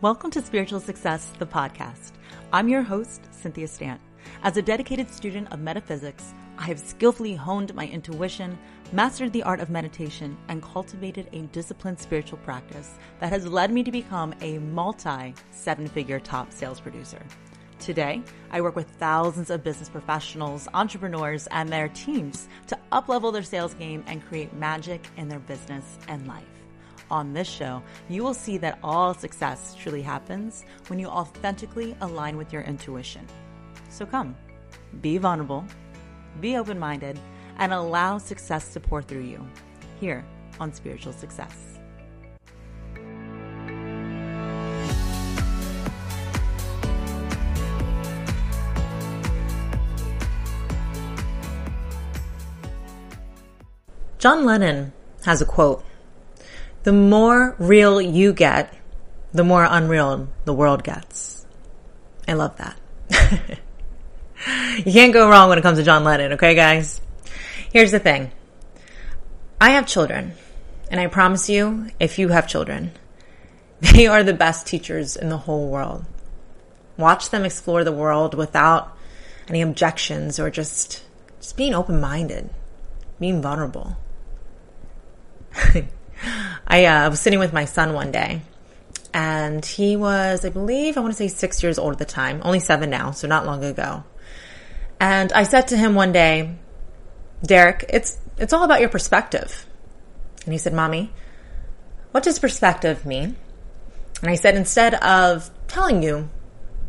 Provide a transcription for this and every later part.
Welcome to Spiritual Success, the podcast. I'm your host, Cynthia Stant. As a dedicated student of metaphysics, I have skillfully honed my intuition, mastered the art of meditation, and cultivated a disciplined spiritual practice that has led me to become a multi seven figure top sales producer. Today, I work with thousands of business professionals, entrepreneurs, and their teams to uplevel their sales game and create magic in their business and life. On this show, you will see that all success truly happens when you authentically align with your intuition. So come, be vulnerable, be open minded, and allow success to pour through you here on Spiritual Success. John Lennon has a quote the more real you get, the more unreal the world gets. I love that. you can't go wrong when it comes to John Lennon, okay, guys? Here's the thing I have children, and I promise you, if you have children, they are the best teachers in the whole world. Watch them explore the world without any objections or just just being open-minded, being vulnerable. I uh, was sitting with my son one day, and he was, I believe, I want to say six years old at the time, only seven now, so not long ago. And I said to him one day, Derek, it's it's all about your perspective. And he said, Mommy, what does perspective mean? And I said, instead of telling you,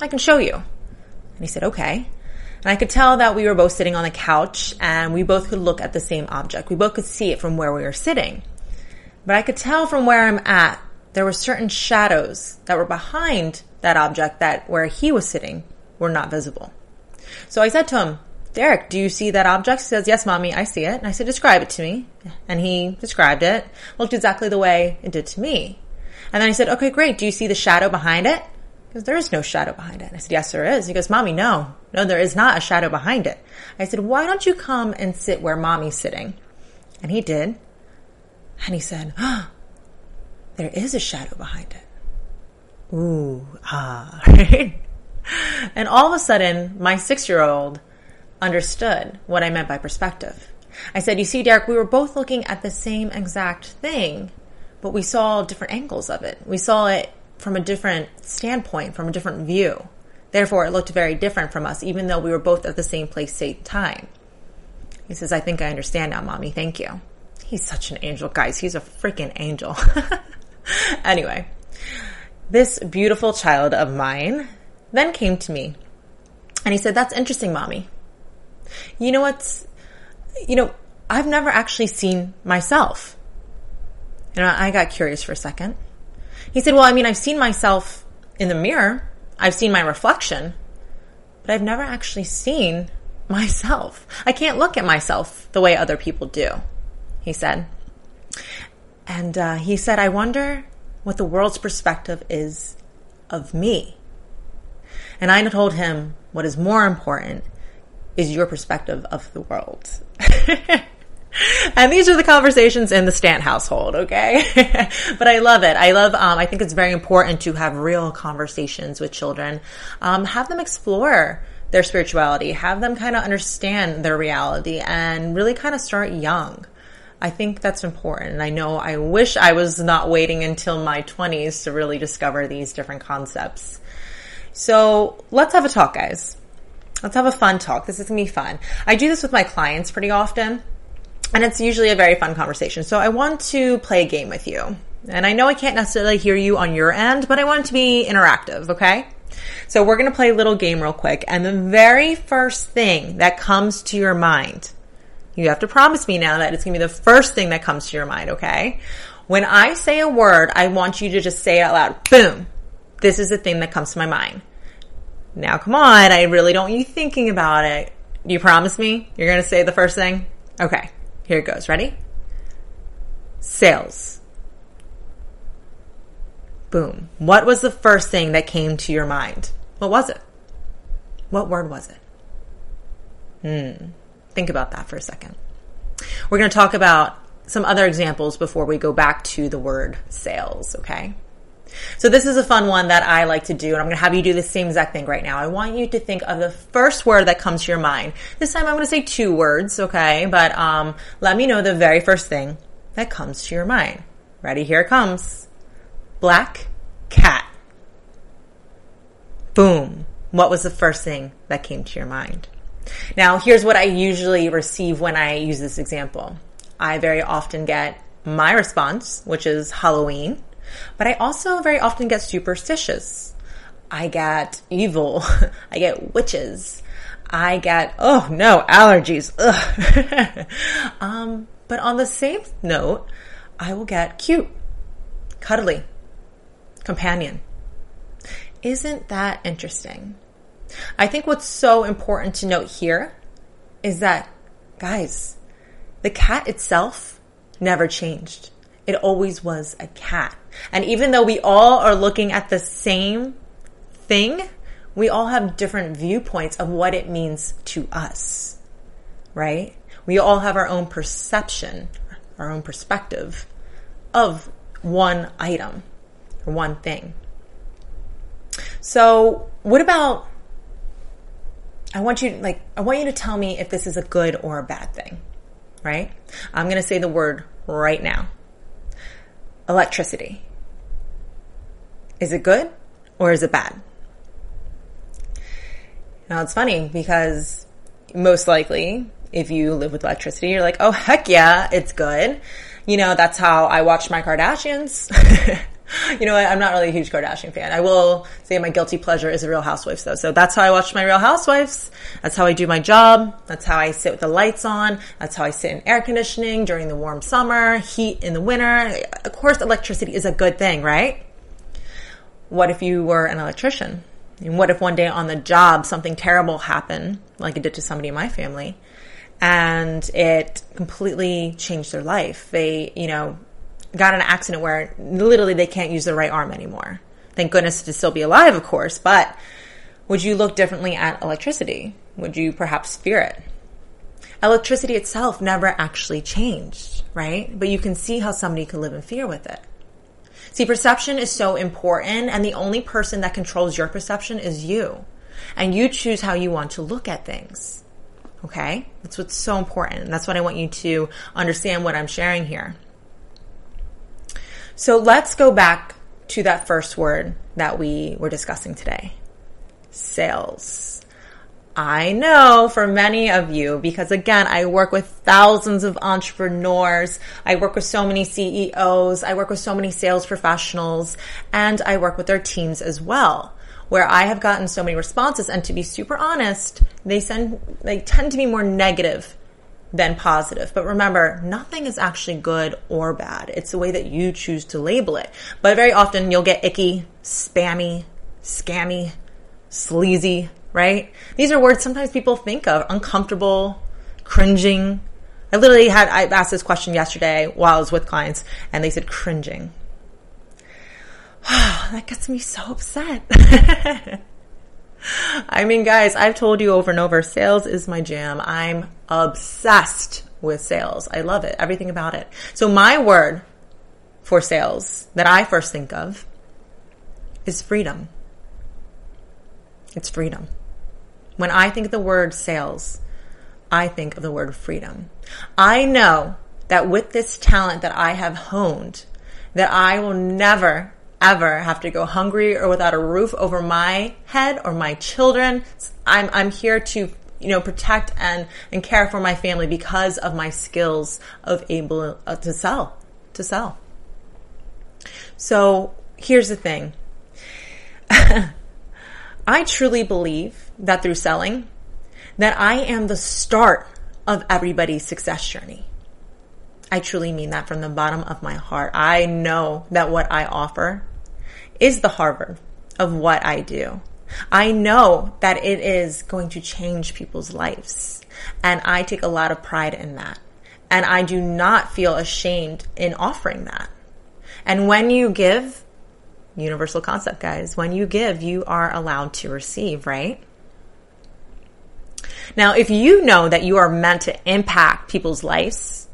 I can show you. And he said, okay. And I could tell that we were both sitting on the couch and we both could look at the same object. We both could see it from where we were sitting. But I could tell from where I'm at, there were certain shadows that were behind that object that where he was sitting were not visible. So I said to him, Derek, do you see that object? He says, yes, mommy, I see it. And I said, describe it to me. And he described it, looked exactly the way it did to me. And then I said, okay, great. Do you see the shadow behind it? Because there is no shadow behind it. And I said, yes, there is. He goes, mommy, no, no, there is not a shadow behind it. I said, why don't you come and sit where mommy's sitting? And he did. And he said, oh, there is a shadow behind it. Ooh, ah? And all of a sudden, my six year old understood what I meant by perspective. I said, You see, Derek, we were both looking at the same exact thing, but we saw different angles of it. We saw it from a different standpoint, from a different view. Therefore, it looked very different from us, even though we were both at the same place, same time. He says, I think I understand now, mommy. Thank you. He's such an angel, guys. He's a freaking angel. anyway, this beautiful child of mine then came to me and he said, That's interesting, mommy. You know what's, you know, I've never actually seen myself. You know, I got curious for a second. He said, Well, I mean, I've seen myself in the mirror, I've seen my reflection, but I've never actually seen myself. I can't look at myself the way other people do he said. And uh, he said, I wonder what the world's perspective is of me. And I told him, what is more important is your perspective of the world. and these are the conversations in the Stant household, okay? but I love it. I love, um, I think it's very important to have real conversations with children. Um, have them explore their spirituality, have them kind of understand their reality and really kind of start young. I think that's important. And I know I wish I was not waiting until my 20s to really discover these different concepts. So let's have a talk, guys. Let's have a fun talk. This is gonna be fun. I do this with my clients pretty often, and it's usually a very fun conversation. So I want to play a game with you. And I know I can't necessarily hear you on your end, but I want it to be interactive, okay? So we're gonna play a little game real quick. And the very first thing that comes to your mind you have to promise me now that it's going to be the first thing that comes to your mind, okay? When I say a word, I want you to just say it out loud. Boom. This is the thing that comes to my mind. Now, come on. I really don't want you thinking about it. You promise me you're going to say the first thing? Okay. Here it goes. Ready? Sales. Boom. What was the first thing that came to your mind? What was it? What word was it? Hmm. Think about that for a second. We're going to talk about some other examples before we go back to the word sales, okay? So this is a fun one that I like to do, and I'm going to have you do the same exact thing right now. I want you to think of the first word that comes to your mind. This time I'm going to say two words, okay? But um, let me know the very first thing that comes to your mind. Ready? Here it comes. Black cat. Boom. What was the first thing that came to your mind? Now, here's what I usually receive when I use this example. I very often get my response, which is Halloween, but I also very often get superstitious. I get evil. I get witches. I get, oh no, allergies. um, but on the same note, I will get cute, cuddly, companion. Isn't that interesting? I think what's so important to note here is that, guys, the cat itself never changed. It always was a cat. And even though we all are looking at the same thing, we all have different viewpoints of what it means to us, right? We all have our own perception, our own perspective of one item or one thing. So, what about I want you like I want you to tell me if this is a good or a bad thing, right? I'm going to say the word right now. Electricity. Is it good or is it bad? Now it's funny because most likely if you live with electricity, you're like, oh heck yeah, it's good. You know, that's how I watched my Kardashians. you know, I'm not really a huge Kardashian fan. I will say my guilty pleasure is the Real Housewives though. So that's how I watch my Real Housewives. That's how I do my job. That's how I sit with the lights on. That's how I sit in air conditioning during the warm summer, heat in the winter. Of course, electricity is a good thing, right? What if you were an electrician? And what if one day on the job something terrible happened, like it did to somebody in my family, and it completely changed their life? They, you know, got an accident where literally they can't use their right arm anymore. Thank goodness to still be alive, of course, but would you look differently at electricity? Would you perhaps fear it? Electricity itself never actually changed, right? But you can see how somebody could live in fear with it. See, perception is so important, and the only person that controls your perception is you. And you choose how you want to look at things. Okay? That's what's so important. And that's what I want you to understand what I'm sharing here. So let's go back to that first word that we were discussing today sales. I know for many of you, because again, I work with thousands of entrepreneurs. I work with so many CEOs. I work with so many sales professionals and I work with their teams as well. Where I have gotten so many responses and to be super honest, they send, they tend to be more negative than positive. But remember, nothing is actually good or bad. It's the way that you choose to label it. But very often you'll get icky, spammy, scammy, sleazy, right? These are words sometimes people think of uncomfortable, cringing. I literally had, I asked this question yesterday while I was with clients and they said cringing. that gets me so upset. I mean, guys, I've told you over and over, sales is my jam. I'm obsessed with sales. I love it, everything about it. So my word for sales that I first think of is freedom. It's freedom. When I think of the word sales, I think of the word freedom. I know that with this talent that I have honed, that I will never ever have to go hungry or without a roof over my head or my children. I'm, I'm here to, you know, protect and, and care for my family because of my skills of able uh, to sell, to sell. So here's the thing. I truly believe that through selling, that I am the start of everybody's success journey. I truly mean that from the bottom of my heart. I know that what I offer is the Harvard of what I do. I know that it is going to change people's lives. And I take a lot of pride in that. And I do not feel ashamed in offering that. And when you give, universal concept, guys, when you give, you are allowed to receive, right? Now, if you know that you are meant to impact people's lives,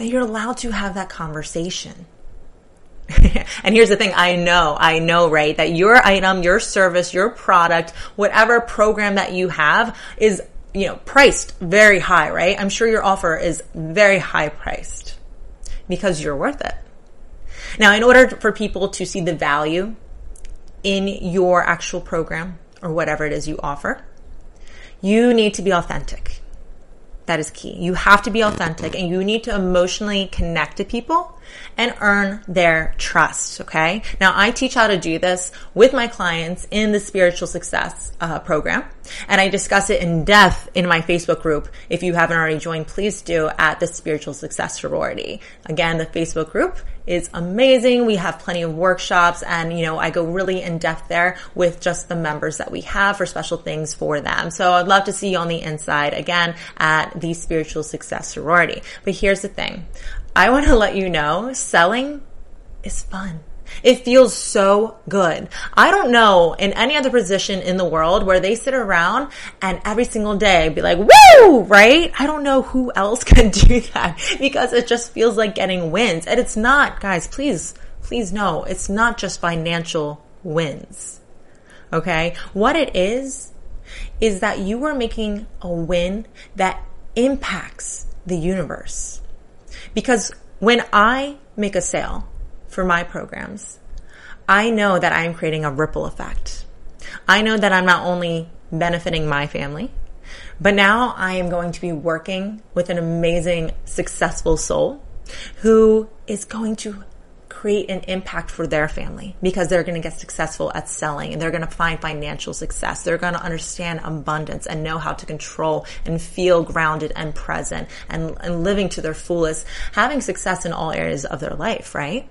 then you're allowed to have that conversation. and here's the thing. I know, I know, right? That your item, your service, your product, whatever program that you have is, you know, priced very high, right? I'm sure your offer is very high priced because you're worth it. Now, in order for people to see the value in your actual program or whatever it is you offer, you need to be authentic. That is key. You have to be authentic and you need to emotionally connect to people and earn their trust. Okay. Now I teach how to do this with my clients in the spiritual success uh, program and I discuss it in depth in my Facebook group. If you haven't already joined, please do at the spiritual success sorority. Again, the Facebook group is amazing. We have plenty of workshops and, you know, I go really in depth there with just the members that we have for special things for them. So I'd love to see you on the inside again at the spiritual success sorority. But here's the thing. I want to let you know selling is fun. It feels so good. I don't know in any other position in the world where they sit around and every single day be like, woo, right? I don't know who else can do that because it just feels like getting wins. And it's not, guys, please, please know, it's not just financial wins. Okay. What it is, is that you are making a win that impacts the universe. Because when I make a sale, for my programs, I know that I am creating a ripple effect. I know that I'm not only benefiting my family, but now I am going to be working with an amazing, successful soul who is going to create an impact for their family because they're going to get successful at selling and they're going to find financial success. They're going to understand abundance and know how to control and feel grounded and present and, and living to their fullest, having success in all areas of their life, right?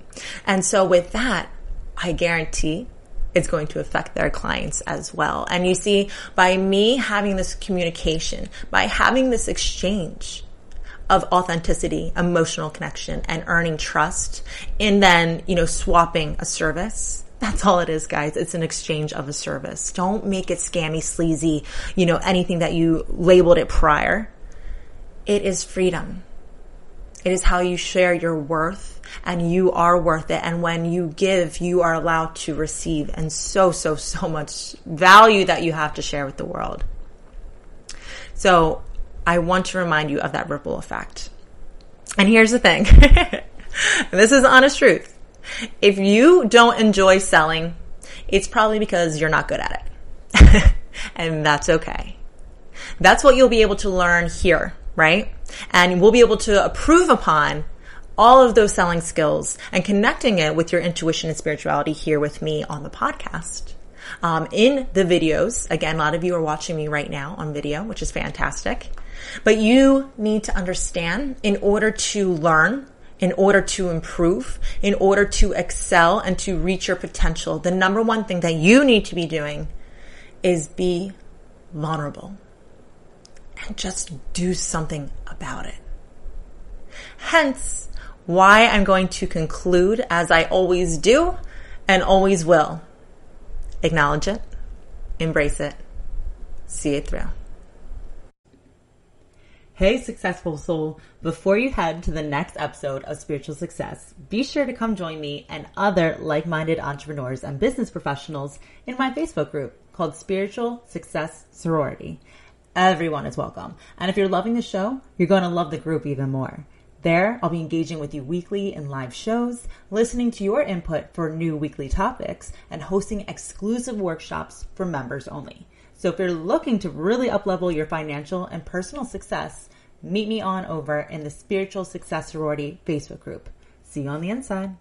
And so with that, I guarantee it's going to affect their clients as well. And you see, by me having this communication, by having this exchange, of authenticity, emotional connection, and earning trust, and then, you know, swapping a service. That's all it is, guys. It's an exchange of a service. Don't make it scammy, sleazy, you know, anything that you labeled it prior. It is freedom. It is how you share your worth and you are worth it. And when you give, you are allowed to receive and so, so, so much value that you have to share with the world. So I want to remind you of that ripple effect. And here's the thing. this is honest truth. If you don't enjoy selling, it's probably because you're not good at it. and that's okay. That's what you'll be able to learn here, right? And we'll be able to approve upon all of those selling skills and connecting it with your intuition and spirituality here with me on the podcast. Um, in the videos, again, a lot of you are watching me right now on video, which is fantastic. But you need to understand in order to learn, in order to improve, in order to excel and to reach your potential, the number one thing that you need to be doing is be vulnerable and just do something about it. Hence, why I'm going to conclude as I always do and always will. Acknowledge it, embrace it, see it through. Hey, successful soul. Before you head to the next episode of Spiritual Success, be sure to come join me and other like minded entrepreneurs and business professionals in my Facebook group called Spiritual Success Sorority. Everyone is welcome. And if you're loving the show, you're going to love the group even more. There, I'll be engaging with you weekly in live shows, listening to your input for new weekly topics, and hosting exclusive workshops for members only. So if you're looking to really uplevel your financial and personal success, meet me on over in the Spiritual Success Sorority Facebook group. See you on the inside.